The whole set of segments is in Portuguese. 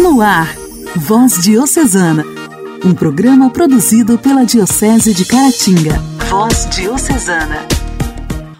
No ar, Voz Diocesana, um programa produzido pela Diocese de Caratinga. Voz Diocesana.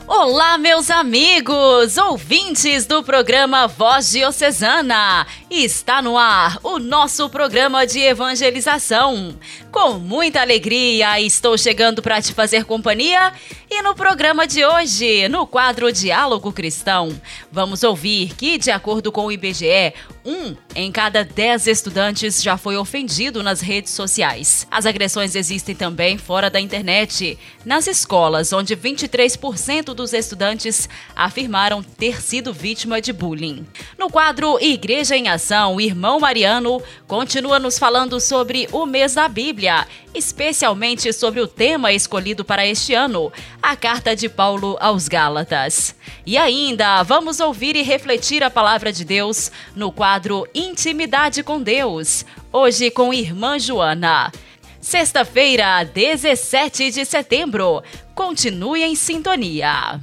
Olá, meus amigos, ouvintes do programa Voz Diocesana. Está no ar o nosso programa de evangelização. Com muita alegria, estou chegando para te fazer companhia e no programa de hoje, no quadro Diálogo Cristão, vamos ouvir que, de acordo com o IBGE, um em cada dez estudantes já foi ofendido nas redes sociais. As agressões existem também fora da internet, nas escolas, onde 23% dos estudantes afirmaram ter sido vítima de bullying. No quadro Igreja em Ação, o irmão Mariano continua nos falando sobre o mês da Bíblia, especialmente sobre o tema escolhido para este ano, a carta de Paulo aos Gálatas. E ainda vamos ouvir e refletir a palavra de Deus no quadro Intimidade com Deus, hoje com irmã Joana. Sexta-feira, 17 de setembro. Continue em sintonia.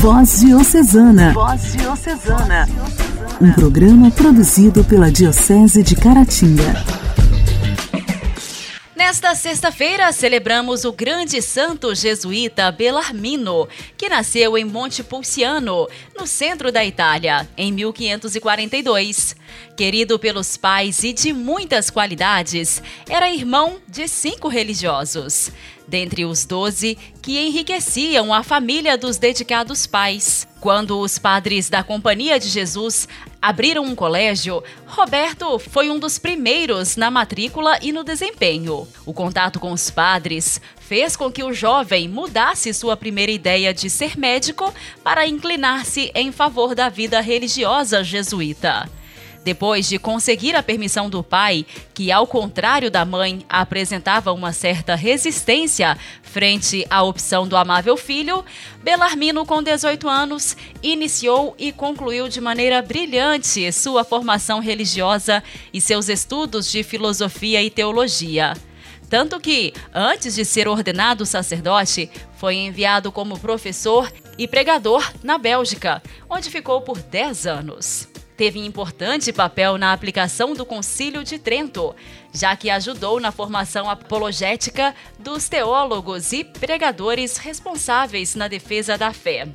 Voz Diocesana. Voz Diocesana. Um programa produzido pela Diocese de Caratinga. Nesta sexta-feira, celebramos o grande santo jesuíta Belarmino, que nasceu em Montepulciano, no centro da Itália, em 1542. Querido pelos pais e de muitas qualidades, era irmão de cinco religiosos, dentre os doze que enriqueciam a família dos dedicados pais. Quando os padres da Companhia de Jesus abriram um colégio, Roberto foi um dos primeiros na matrícula e no desempenho. O contato com os padres fez com que o jovem mudasse sua primeira ideia de ser médico para inclinar-se em favor da vida religiosa jesuíta. Depois de conseguir a permissão do pai, que ao contrário da mãe apresentava uma certa resistência frente à opção do amável filho, Belarmino, com 18 anos, iniciou e concluiu de maneira brilhante sua formação religiosa e seus estudos de filosofia e teologia. Tanto que, antes de ser ordenado sacerdote, foi enviado como professor e pregador na Bélgica, onde ficou por 10 anos teve importante papel na aplicação do Concílio de Trento, já que ajudou na formação apologética dos teólogos e pregadores responsáveis na defesa da fé.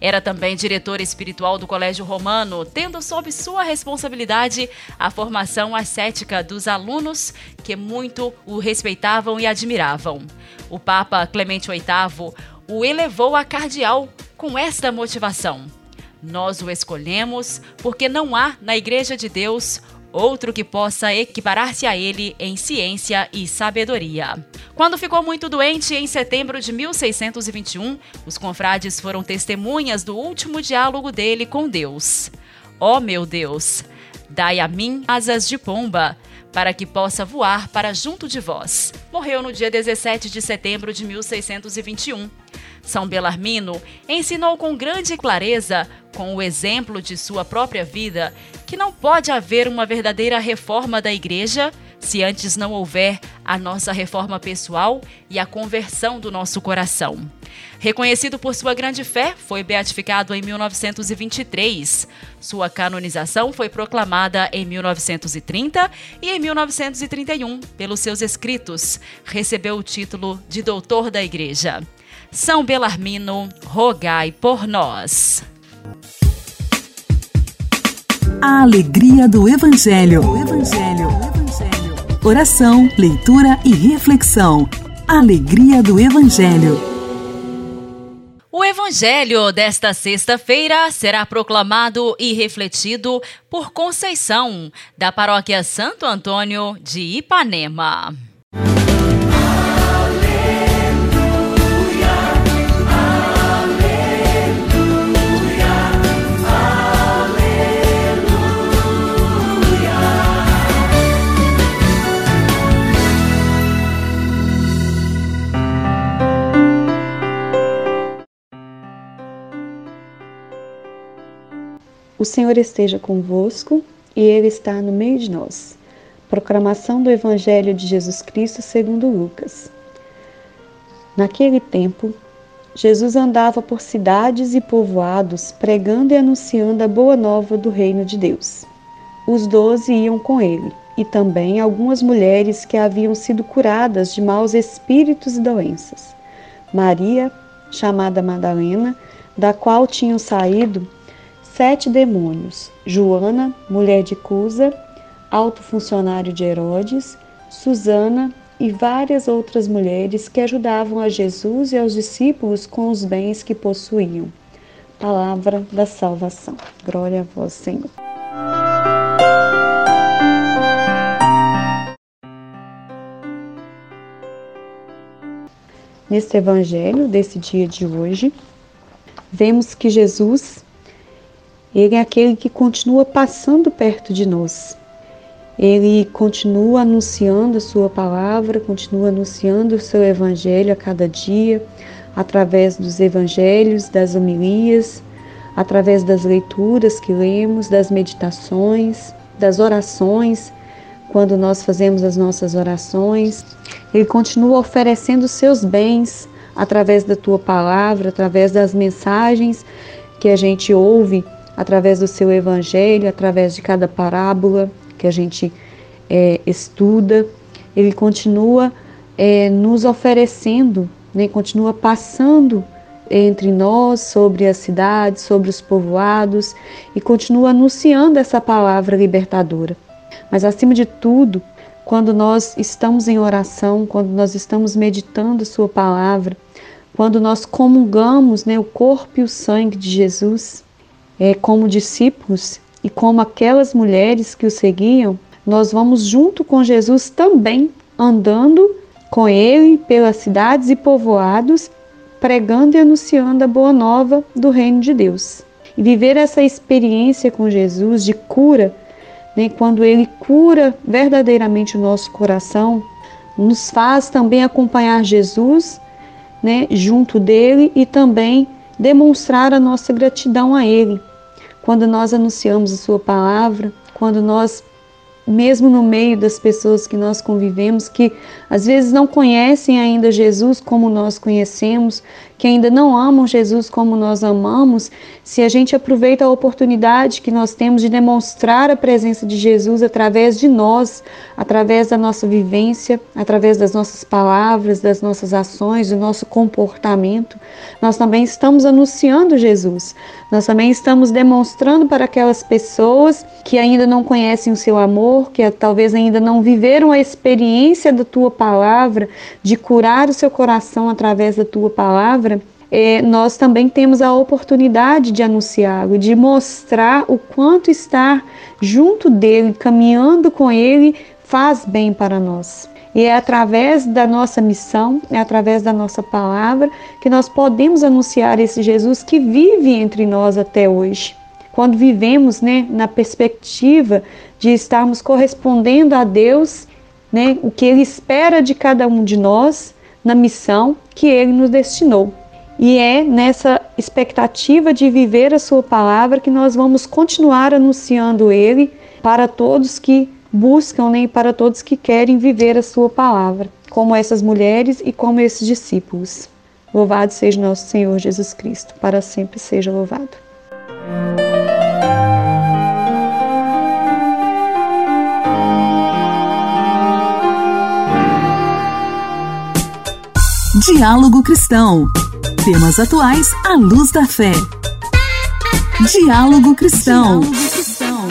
Era também diretor espiritual do Colégio Romano, tendo sob sua responsabilidade a formação ascética dos alunos que muito o respeitavam e admiravam. O Papa Clemente VIII o elevou a cardeal com esta motivação nós o escolhemos porque não há na Igreja de Deus outro que possa equiparar-se a ele em ciência e sabedoria. Quando ficou muito doente, em setembro de 1621, os confrades foram testemunhas do último diálogo dele com Deus. Ó oh, meu Deus, dai a mim asas de pomba, para que possa voar para junto de vós. Morreu no dia 17 de setembro de 1621. São Belarmino ensinou com grande clareza, com o exemplo de sua própria vida, que não pode haver uma verdadeira reforma da Igreja se antes não houver a nossa reforma pessoal e a conversão do nosso coração. Reconhecido por sua grande fé, foi beatificado em 1923. Sua canonização foi proclamada em 1930 e em 1931, pelos seus escritos, recebeu o título de Doutor da Igreja. São Belarmino, rogai por nós. A alegria do Evangelho. O Evangelho. O Evangelho. Oração, leitura e reflexão. Alegria do Evangelho. O Evangelho desta sexta-feira será proclamado e refletido por Conceição, da Paróquia Santo Antônio de Ipanema. O Senhor esteja convosco e Ele está no meio de nós. Proclamação do Evangelho de Jesus Cristo segundo Lucas. Naquele tempo, Jesus andava por cidades e povoados, pregando e anunciando a boa nova do reino de Deus. Os doze iam com ele, e também algumas mulheres que haviam sido curadas de maus espíritos e doenças. Maria, chamada Madalena, da qual tinham saído sete demônios: Joana, mulher de Cusa, alto funcionário de Herodes, Susana, e várias outras mulheres que ajudavam a Jesus e aos discípulos com os bens que possuíam. Palavra da salvação. Glória a vós, Senhor. Neste evangelho desse dia de hoje, vemos que Jesus ele é aquele que continua passando perto de nós. Ele continua anunciando a sua palavra, continua anunciando o seu evangelho a cada dia, através dos evangelhos, das homilias, através das leituras que lemos, das meditações, das orações, quando nós fazemos as nossas orações. Ele continua oferecendo seus bens através da tua palavra, através das mensagens que a gente ouve, através do seu evangelho, através de cada parábola que a gente é, estuda, ele continua é, nos oferecendo, né, continua passando entre nós sobre as cidades, sobre os povoados e continua anunciando essa palavra libertadora. Mas acima de tudo, quando nós estamos em oração, quando nós estamos meditando Sua palavra, quando nós comungamos né, o corpo e o sangue de Jesus, é, como discípulos, e como aquelas mulheres que o seguiam, nós vamos junto com Jesus também andando com ele pelas cidades e povoados, pregando e anunciando a boa nova do reino de Deus. E viver essa experiência com Jesus de cura, né, quando ele cura verdadeiramente o nosso coração, nos faz também acompanhar Jesus né, junto dele e também demonstrar a nossa gratidão a ele. Quando nós anunciamos a Sua palavra, quando nós mesmo no meio das pessoas que nós convivemos, que às vezes não conhecem ainda Jesus como nós conhecemos, que ainda não amam Jesus como nós amamos, se a gente aproveita a oportunidade que nós temos de demonstrar a presença de Jesus através de nós, através da nossa vivência, através das nossas palavras, das nossas ações, do nosso comportamento, nós também estamos anunciando Jesus. Nós também estamos demonstrando para aquelas pessoas que ainda não conhecem o seu amor, que talvez ainda não viveram a experiência da tua palavra, de curar o seu coração através da tua palavra, é, nós também temos a oportunidade de anunciá-lo, de mostrar o quanto estar junto dele, caminhando com ele, faz bem para nós. E é através da nossa missão, é através da nossa palavra, que nós podemos anunciar esse Jesus que vive entre nós até hoje quando vivemos né, na perspectiva de estarmos correspondendo a Deus, né, o que Ele espera de cada um de nós na missão que Ele nos destinou. E é nessa expectativa de viver a Sua palavra que nós vamos continuar anunciando Ele para todos que buscam, né, para todos que querem viver a Sua palavra, como essas mulheres e como esses discípulos. Louvado seja nosso Senhor Jesus Cristo, para sempre seja louvado. Diálogo Cristão. Temas atuais à luz da fé. Diálogo Cristão. Diálogo Cristão.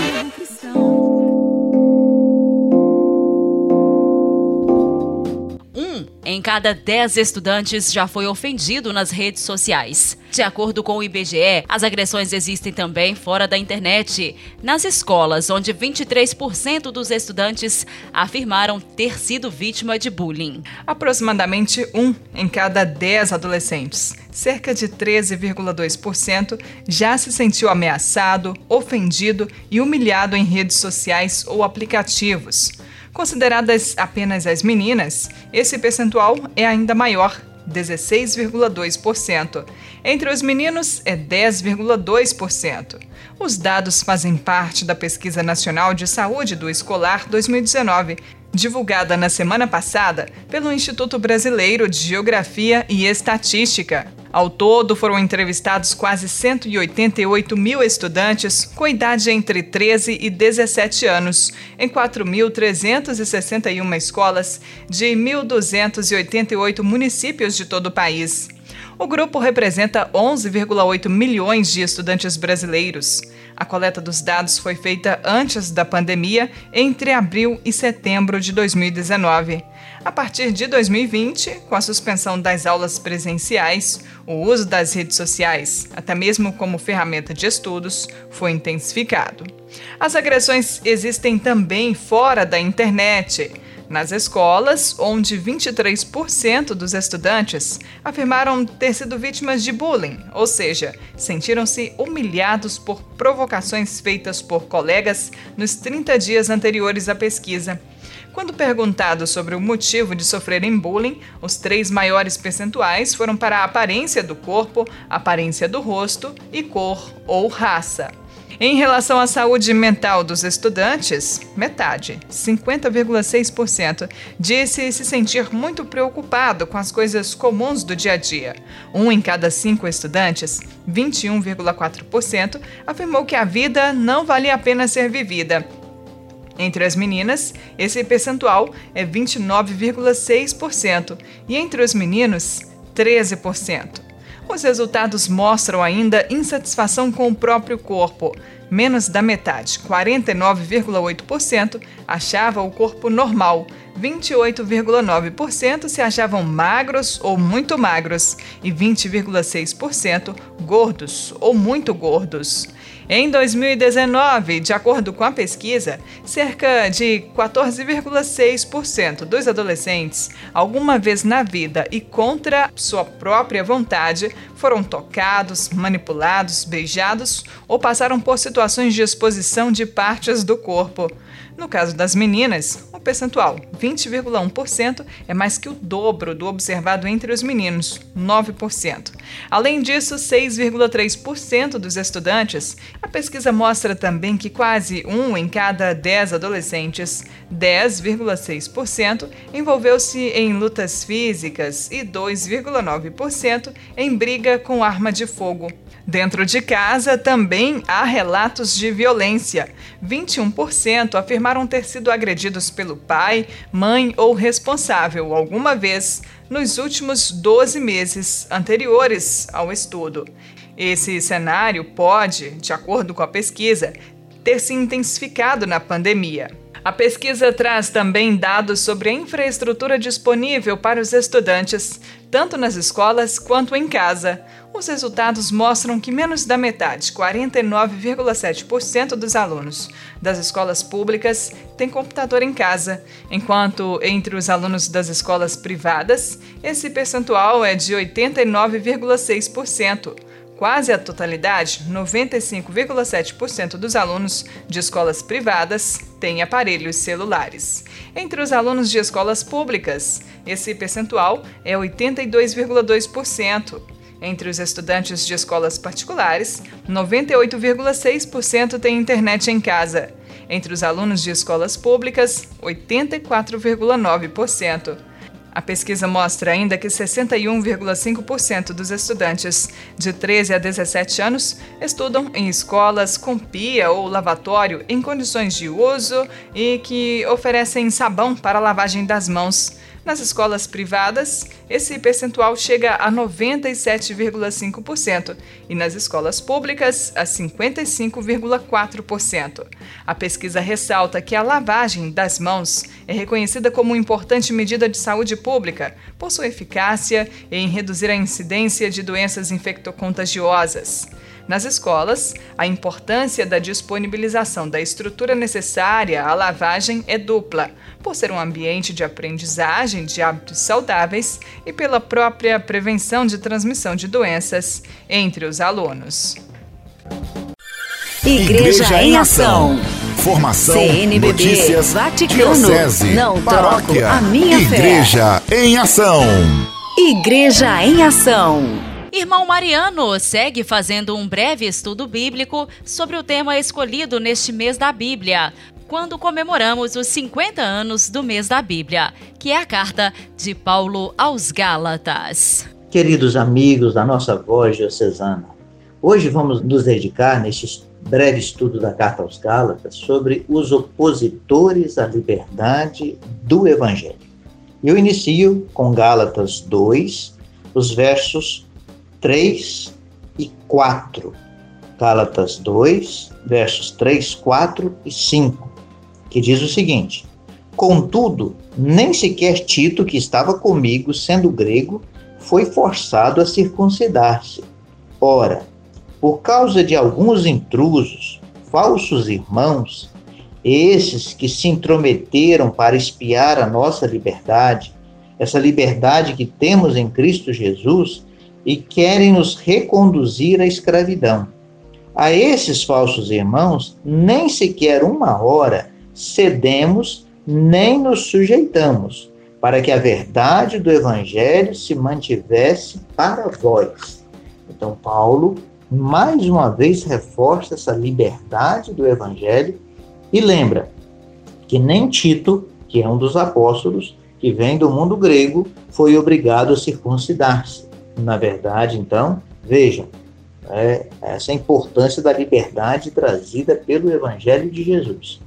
Um em cada dez estudantes já foi ofendido nas redes sociais. De acordo com o IBGE, as agressões existem também fora da internet, nas escolas, onde 23% dos estudantes afirmaram ter sido vítima de bullying. Aproximadamente um em cada 10 adolescentes, cerca de 13,2%, já se sentiu ameaçado, ofendido e humilhado em redes sociais ou aplicativos. Consideradas apenas as meninas, esse percentual é ainda maior, 16,2%. Entre os meninos, é 10,2%. Os dados fazem parte da Pesquisa Nacional de Saúde do Escolar 2019, divulgada na semana passada pelo Instituto Brasileiro de Geografia e Estatística. Ao todo, foram entrevistados quase 188 mil estudantes com idade entre 13 e 17 anos, em 4.361 escolas de 1.288 municípios de todo o país. O grupo representa 11,8 milhões de estudantes brasileiros. A coleta dos dados foi feita antes da pandemia, entre abril e setembro de 2019. A partir de 2020, com a suspensão das aulas presenciais, o uso das redes sociais, até mesmo como ferramenta de estudos, foi intensificado. As agressões existem também fora da internet. Nas escolas, onde 23% dos estudantes afirmaram ter sido vítimas de bullying, ou seja, sentiram-se humilhados por provocações feitas por colegas nos 30 dias anteriores à pesquisa. Quando perguntado sobre o motivo de sofrerem bullying, os três maiores percentuais foram para a aparência do corpo, aparência do rosto e cor ou raça. Em relação à saúde mental dos estudantes, metade, 50,6%, disse se sentir muito preocupado com as coisas comuns do dia a dia. Um em cada cinco estudantes, 21,4%, afirmou que a vida não vale a pena ser vivida entre as meninas, esse percentual é 29,6% e entre os meninos, 13%. Os resultados mostram ainda insatisfação com o próprio corpo. Menos da metade, 49,8%, achava o corpo normal, 28,9% se achavam magros ou muito magros e 20,6% gordos ou muito gordos. Em 2019, de acordo com a pesquisa, cerca de 14,6% dos adolescentes, alguma vez na vida e contra sua própria vontade, foram tocados, manipulados, beijados ou passaram por situações de exposição de partes do corpo. No caso das meninas, o percentual, 20,1%, é mais que o dobro do observado entre os meninos, 9%. Além disso, 6,3% dos estudantes. A pesquisa mostra também que quase um em cada 10 adolescentes, 10,6%, envolveu-se em lutas físicas e 2,9% em briga com arma de fogo. Dentro de casa também há relatos de violência. 21% afirmaram ter sido agredidos pelo pai, mãe ou responsável alguma vez nos últimos 12 meses anteriores ao estudo. Esse cenário pode, de acordo com a pesquisa, ter se intensificado na pandemia. A pesquisa traz também dados sobre a infraestrutura disponível para os estudantes, tanto nas escolas quanto em casa. Os resultados mostram que menos da metade, 49,7% dos alunos das escolas públicas têm computador em casa, enquanto entre os alunos das escolas privadas, esse percentual é de 89,6%. Quase a totalidade, 95,7% dos alunos de escolas privadas têm aparelhos celulares. Entre os alunos de escolas públicas, esse percentual é 82,2%. Entre os estudantes de escolas particulares, 98,6% têm internet em casa. Entre os alunos de escolas públicas, 84,9%. A pesquisa mostra ainda que 61,5% dos estudantes de 13 a 17 anos estudam em escolas com pia ou lavatório em condições de uso e que oferecem sabão para lavagem das mãos. Nas escolas privadas, esse percentual chega a 97,5% e nas escolas públicas a 55,4%. A pesquisa ressalta que a lavagem das mãos é reconhecida como uma importante medida de saúde pública por sua eficácia em reduzir a incidência de doenças infectocontagiosas. Nas escolas, a importância da disponibilização da estrutura necessária à lavagem é dupla, por ser um ambiente de aprendizagem de hábitos saudáveis e pela própria prevenção de transmissão de doenças entre os alunos. Igreja, Igreja em Ação. Formação, CNBB, notícias, Vaticano, diocese, não paróquia, troco a minha Igreja fé. em Ação. Igreja em Ação. Irmão Mariano segue fazendo um breve estudo bíblico sobre o tema escolhido neste mês da Bíblia, quando comemoramos os 50 anos do mês da Bíblia, que é a carta de Paulo aos Gálatas. Queridos amigos da nossa voz diocesana, hoje vamos nos dedicar neste breve estudo da Carta aos Gálatas sobre os opositores à liberdade do Evangelho. Eu inicio com Gálatas 2, os versos 3 e 4. Gálatas 2, versos 3, 4 e 5, que diz o seguinte: Contudo, nem sequer Tito, que estava comigo, sendo grego, foi forçado a circuncidar-se. Ora, por causa de alguns intrusos, falsos irmãos, esses que se intrometeram para espiar a nossa liberdade, essa liberdade que temos em Cristo Jesus, e querem nos reconduzir à escravidão. A esses falsos irmãos, nem sequer uma hora cedemos nem nos sujeitamos, para que a verdade do Evangelho se mantivesse para vós. Então, Paulo, mais uma vez, reforça essa liberdade do Evangelho e lembra que nem Tito, que é um dos apóstolos, que vem do mundo grego, foi obrigado a circuncidar-se. Na verdade, então, vejam, é, essa importância da liberdade trazida pelo Evangelho de Jesus.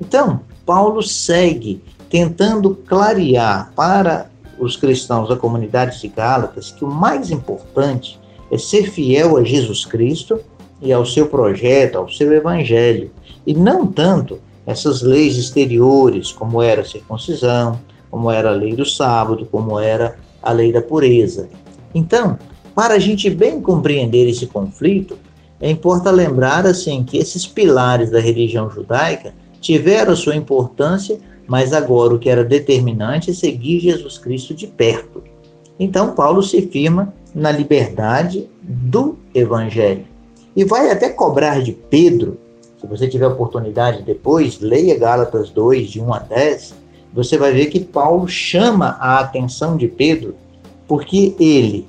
Então, Paulo segue tentando clarear para os cristãos da comunidade de Gálatas que o mais importante é ser fiel a Jesus Cristo e ao seu projeto, ao seu evangelho, e não tanto essas leis exteriores, como era a circuncisão, como era a lei do sábado, como era a lei da pureza. Então, para a gente bem compreender esse conflito, é importante lembrar assim que esses pilares da religião judaica tiveram sua importância, mas agora o que era determinante é seguir Jesus Cristo de perto. Então, Paulo se firma na liberdade do Evangelho. E vai até cobrar de Pedro, se você tiver oportunidade depois, leia Gálatas 2, de 1 a 10, você vai ver que Paulo chama a atenção de Pedro, porque ele,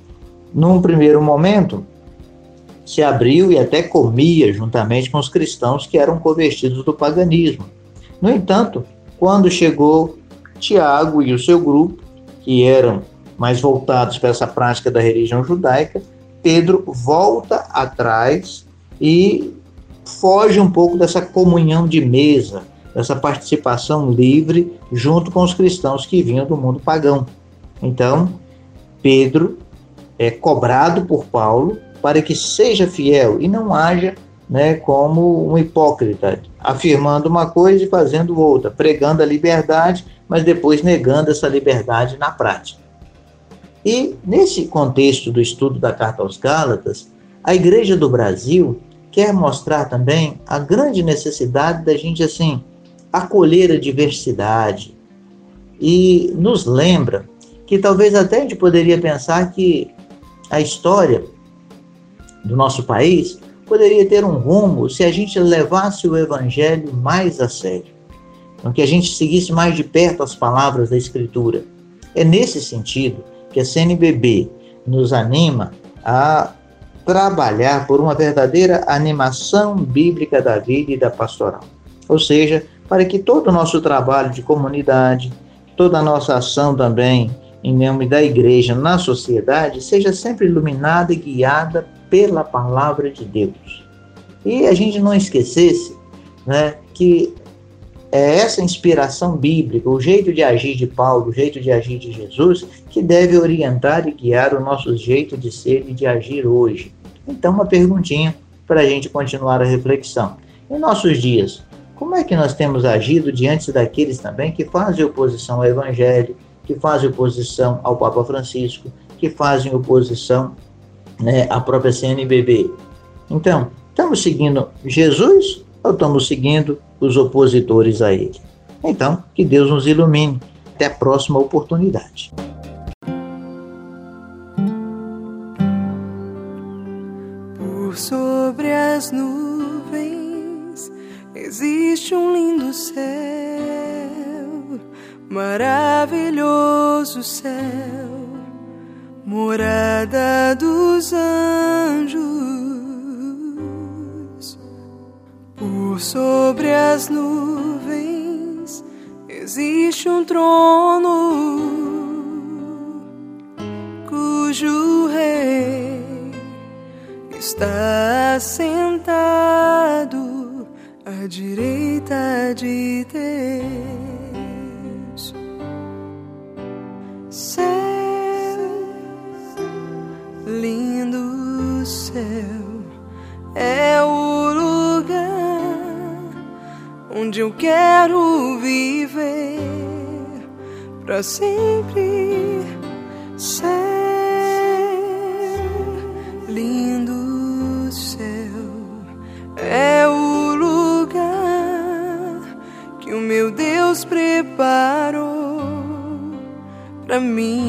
num primeiro momento, se abriu e até comia juntamente com os cristãos que eram convertidos do paganismo. No entanto, quando chegou Tiago e o seu grupo, que eram mais voltados para essa prática da religião judaica, Pedro volta atrás e foge um pouco dessa comunhão de mesa, dessa participação livre junto com os cristãos que vinham do mundo pagão. Então, Pedro é cobrado por Paulo para que seja fiel e não haja né, como um hipócrita, afirmando uma coisa e fazendo outra, pregando a liberdade, mas depois negando essa liberdade na prática. E nesse contexto do estudo da Carta aos Gálatas, a Igreja do Brasil quer mostrar também a grande necessidade da gente assim acolher a diversidade e nos lembra que talvez até a gente poderia pensar que a história do nosso país poderia ter um rumo se a gente levasse o evangelho mais a sério, então, que a gente seguisse mais de perto as palavras da Escritura. É nesse sentido que a CNBB nos anima a trabalhar por uma verdadeira animação bíblica da vida e da pastoral. Ou seja, para que todo o nosso trabalho de comunidade, toda a nossa ação também em nome da igreja na sociedade seja sempre iluminada e guiada pela palavra de Deus. E a gente não esquecesse né, que é essa inspiração bíblica, o jeito de agir de Paulo, o jeito de agir de Jesus, que deve orientar e guiar o nosso jeito de ser e de agir hoje. Então, uma perguntinha para a gente continuar a reflexão. Em nossos dias, como é que nós temos agido diante daqueles também que fazem oposição ao Evangelho, que fazem oposição ao Papa Francisco, que fazem oposição né, à própria CNBB. Então, estamos seguindo Jesus ou estamos seguindo os opositores a ele? Então, que Deus nos ilumine. Até a próxima oportunidade. Por sobre as nuvens existe um lindo céu, maravilhoso céu morada dos anjos. Por sobre as nuvens existe um trono cujo está sentado à direita de Deus. Onde eu quero viver para sempre. Céu, é o lugar que o meu Deus preparou para mim.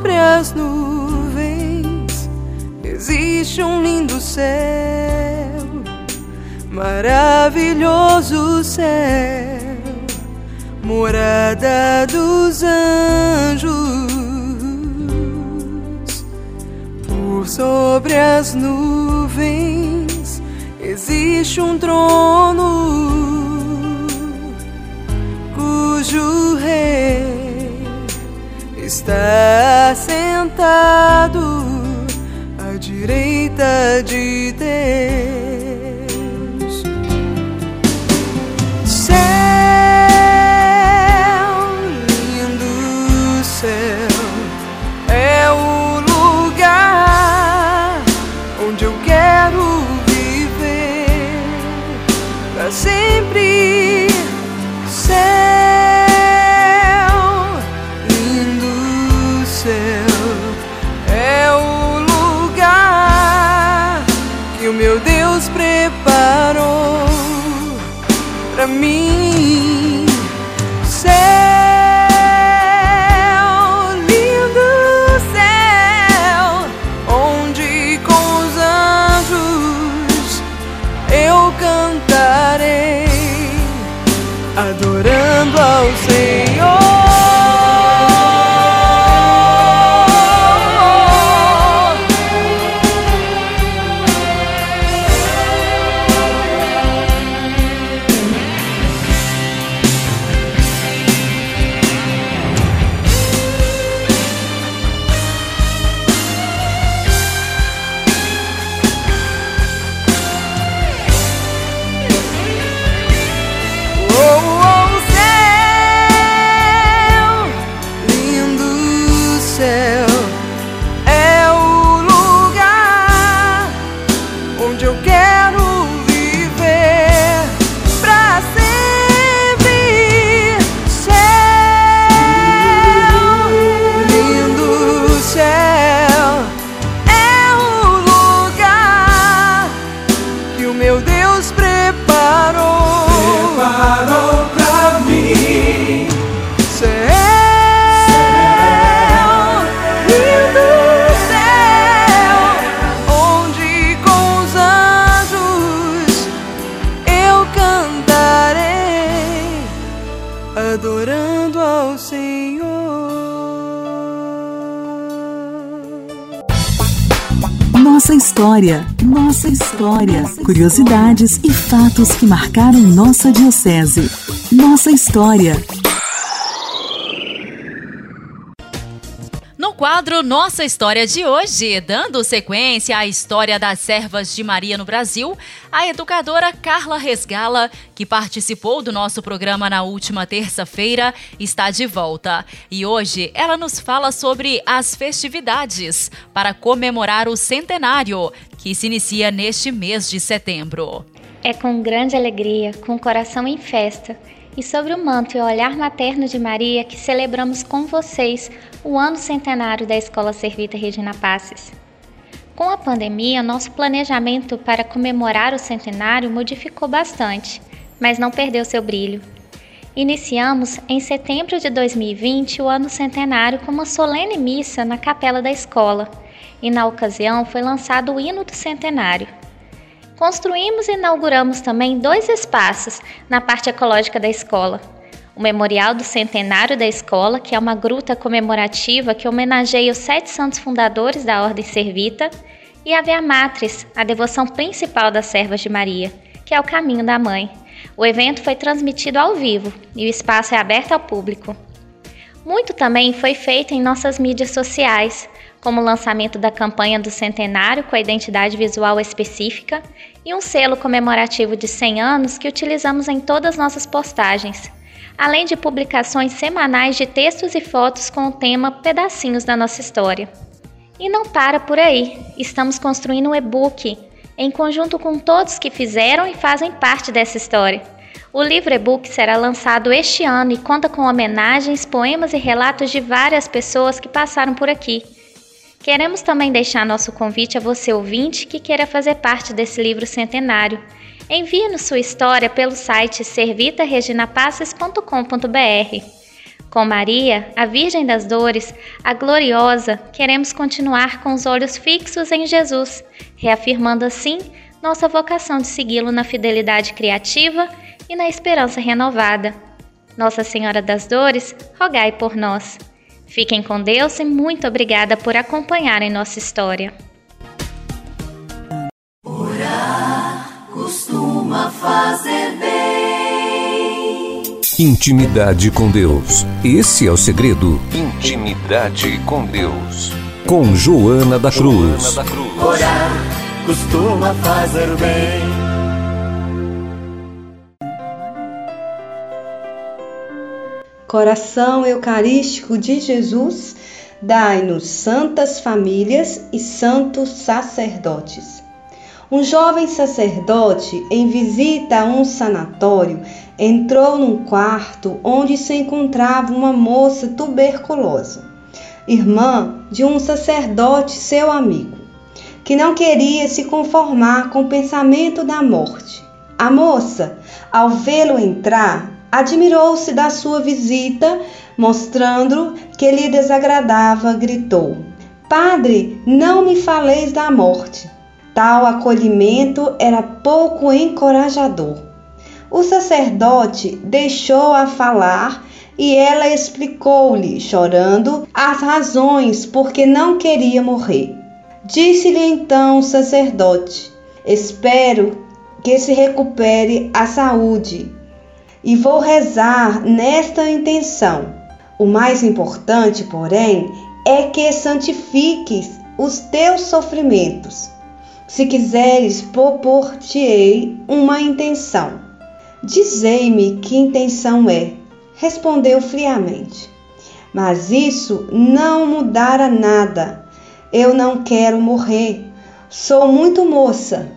Sobre as nuvens existe um lindo céu, maravilhoso céu, morada dos anjos. Por sobre as nuvens existe um trono cujo rei está sentado à direita de história, nossa história, curiosidades e fatos que marcaram nossa diocese. Nossa história. Quadro Nossa História de hoje, dando sequência à história das servas de Maria no Brasil, a educadora Carla Resgala, que participou do nosso programa na última terça-feira, está de volta. E hoje ela nos fala sobre as festividades para comemorar o centenário, que se inicia neste mês de setembro. É com grande alegria, com o coração em festa e sobre o manto e o olhar materno de Maria que celebramos com vocês o ano centenário da Escola Servita Regina Passes. Com a pandemia, nosso planejamento para comemorar o centenário modificou bastante, mas não perdeu seu brilho. Iniciamos em setembro de 2020 o ano centenário com uma solene missa na capela da escola, e na ocasião foi lançado o hino do centenário. Construímos e inauguramos também dois espaços na parte ecológica da escola. O Memorial do Centenário da Escola, que é uma gruta comemorativa que homenageia os sete santos fundadores da Ordem Servita, e a Via Matris, a devoção principal das servas de Maria, que é o caminho da Mãe. O evento foi transmitido ao vivo e o espaço é aberto ao público. Muito também foi feito em nossas mídias sociais, como o lançamento da campanha do centenário com a identidade visual específica e um selo comemorativo de 100 anos que utilizamos em todas nossas postagens, além de publicações semanais de textos e fotos com o tema Pedacinhos da Nossa História. E não para por aí, estamos construindo um e-book em conjunto com todos que fizeram e fazem parte dessa história. O livro e-book será lançado este ano e conta com homenagens, poemas e relatos de várias pessoas que passaram por aqui. Queremos também deixar nosso convite a você ouvinte que queira fazer parte desse livro centenário. Envie-nos sua história pelo site servitareginapasses.com.br. Com Maria, a Virgem das Dores, a Gloriosa, queremos continuar com os olhos fixos em Jesus, reafirmando assim nossa vocação de segui-lo na fidelidade criativa e na esperança renovada. Nossa Senhora das Dores, rogai por nós. Fiquem com Deus e muito obrigada por acompanharem nossa história. Costuma fazer bem. Intimidade com Deus. Esse é o segredo. Intimidade com Deus. Com Joana da Cruz. Joana da Cruz. Orar costuma fazer bem. Coração Eucarístico de Jesus, dai-nos santas famílias e santos sacerdotes. Um jovem sacerdote, em visita a um sanatório, entrou num quarto onde se encontrava uma moça tuberculosa, irmã de um sacerdote seu amigo, que não queria se conformar com o pensamento da morte. A moça, ao vê-lo entrar, admirou-se da sua visita, mostrando que lhe desagradava, gritou: Padre, não me faleis da morte. Tal acolhimento era pouco encorajador. O sacerdote deixou-a falar e ela explicou-lhe, chorando, as razões por que não queria morrer. Disse-lhe então o sacerdote: Espero que se recupere a saúde e vou rezar nesta intenção. O mais importante, porém, é que santifiques os teus sofrimentos se quiseres, propor-te-ei uma intenção. Dizei-me que intenção é, respondeu friamente. Mas isso não mudará nada. Eu não quero morrer. Sou muito moça.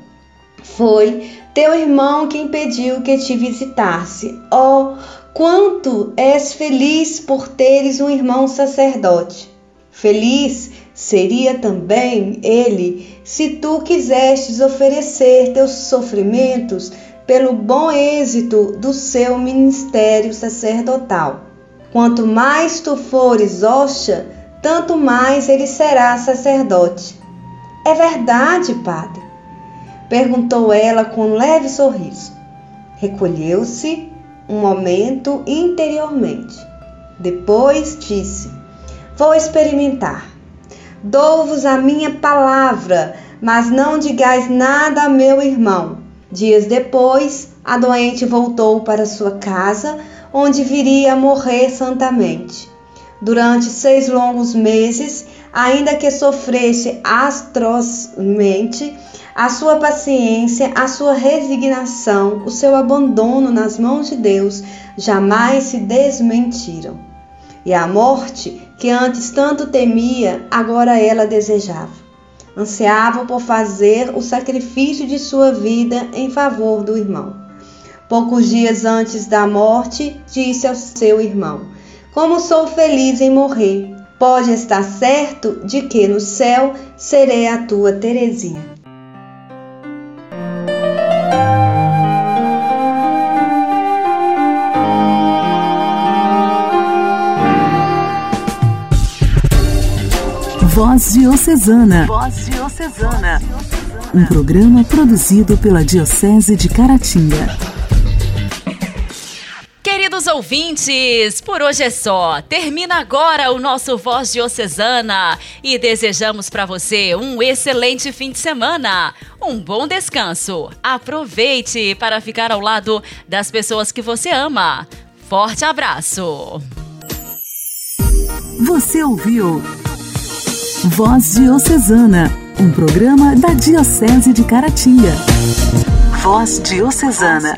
Foi teu irmão que impediu que te visitasse. Oh, quanto és feliz por teres um irmão sacerdote. Feliz seria também ele se tu quisestes oferecer teus sofrimentos pelo bom êxito do seu ministério sacerdotal. Quanto mais tu fores hóstia, tanto mais ele será sacerdote. É verdade, padre? Perguntou ela com um leve sorriso. Recolheu-se um momento interiormente. Depois disse: Vou experimentar. Dou-vos a minha palavra, mas não digais nada a meu irmão. Dias depois, a doente voltou para sua casa, onde viria a morrer santamente. Durante seis longos meses, ainda que sofresse atrozmente, a sua paciência, a sua resignação, o seu abandono nas mãos de Deus jamais se desmentiram. E a morte que antes tanto temia, agora ela desejava. Ansiava por fazer o sacrifício de sua vida em favor do irmão. Poucos dias antes da morte, disse ao seu irmão: Como sou feliz em morrer! Pode estar certo de que no céu serei a tua Terezinha. Voz Diocesana. Voz Diocesana. Um programa produzido pela Diocese de Caratinga. Queridos ouvintes, por hoje é só. Termina agora o nosso Voz Diocesana e desejamos para você um excelente fim de semana, um bom descanso. Aproveite para ficar ao lado das pessoas que você ama. Forte abraço. Você ouviu Voz Diocesana, um programa da Diocese de Caratinga. Voz Diocesana.